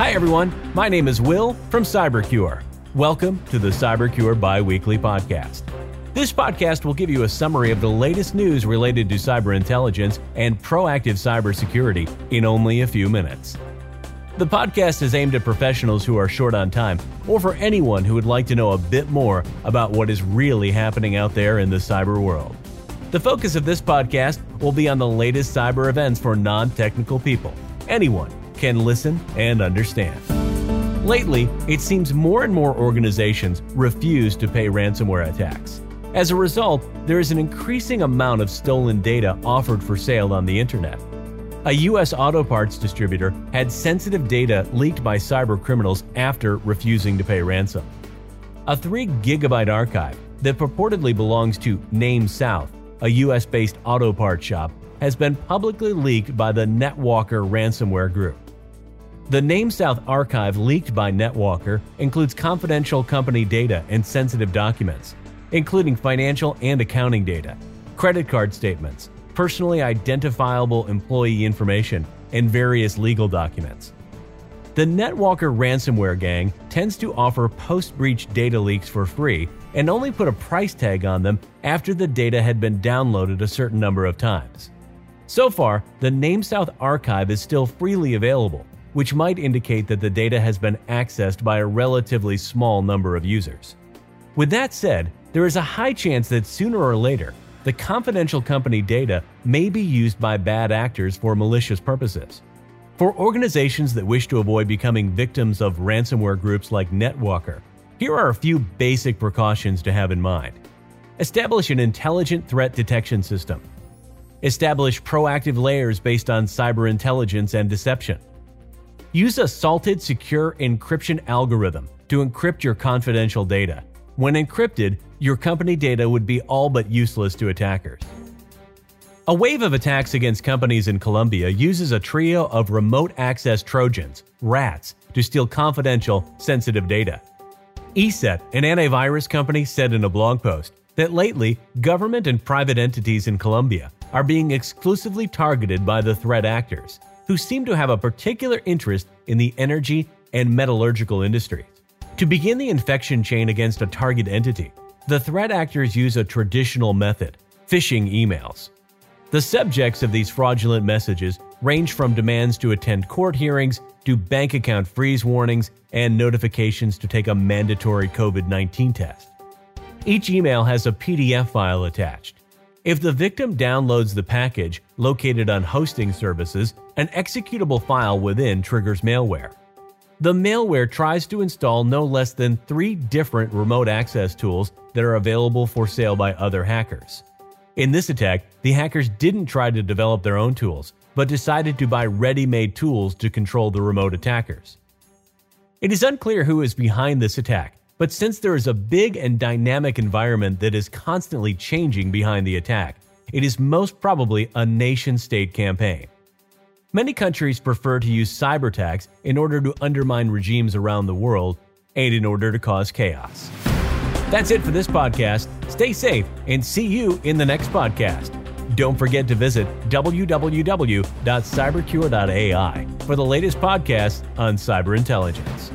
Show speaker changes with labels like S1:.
S1: Hi, everyone. My name is Will from CyberCure. Welcome to the CyberCure Bi Weekly Podcast. This podcast will give you a summary of the latest news related to cyber intelligence and proactive cybersecurity in only a few minutes. The podcast is aimed at professionals who are short on time, or for anyone who would like to know a bit more about what is really happening out there in the cyber world. The focus of this podcast will be on the latest cyber events for non technical people. Anyone can listen and understand. Lately, it seems more and more organizations refuse to pay ransomware attacks. As a result, there is an increasing amount of stolen data offered for sale on the internet. A U.S. auto parts distributor had sensitive data leaked by cyber criminals after refusing to pay ransom. A 3 gigabyte archive that purportedly belongs to NameSouth, a US based auto parts shop, has been publicly leaked by the NetWalker ransomware group. The NameSouth archive leaked by NetWalker includes confidential company data and sensitive documents, including financial and accounting data, credit card statements, personally identifiable employee information, and various legal documents. The NetWalker ransomware gang tends to offer post breach data leaks for free and only put a price tag on them after the data had been downloaded a certain number of times. So far, the NameSouth archive is still freely available, which might indicate that the data has been accessed by a relatively small number of users. With that said, there is a high chance that sooner or later, the confidential company data may be used by bad actors for malicious purposes. For organizations that wish to avoid becoming victims of ransomware groups like NetWalker, here are a few basic precautions to have in mind. Establish an intelligent threat detection system. Establish proactive layers based on cyber intelligence and deception. Use a salted secure encryption algorithm to encrypt your confidential data. When encrypted, your company data would be all but useless to attackers. A wave of attacks against companies in Colombia uses a trio of remote access Trojans, RATs, to steal confidential, sensitive data. ESET, an antivirus company, said in a blog post that lately, government and private entities in Colombia are being exclusively targeted by the threat actors who seem to have a particular interest in the energy and metallurgical industries. To begin the infection chain against a target entity, the threat actors use a traditional method phishing emails. The subjects of these fraudulent messages range from demands to attend court hearings to bank account freeze warnings and notifications to take a mandatory COVID 19 test. Each email has a PDF file attached. If the victim downloads the package located on hosting services, an executable file within triggers malware. The malware tries to install no less than three different remote access tools that are available for sale by other hackers. In this attack, the hackers didn't try to develop their own tools, but decided to buy ready made tools to control the remote attackers. It is unclear who is behind this attack, but since there is a big and dynamic environment that is constantly changing behind the attack, it is most probably a nation state campaign. Many countries prefer to use cyber attacks in order to undermine regimes around the world and in order to cause chaos. That's it for this podcast. Stay safe and see you in the next podcast. Don't forget to visit www.cybercure.ai for the latest podcasts on cyber intelligence.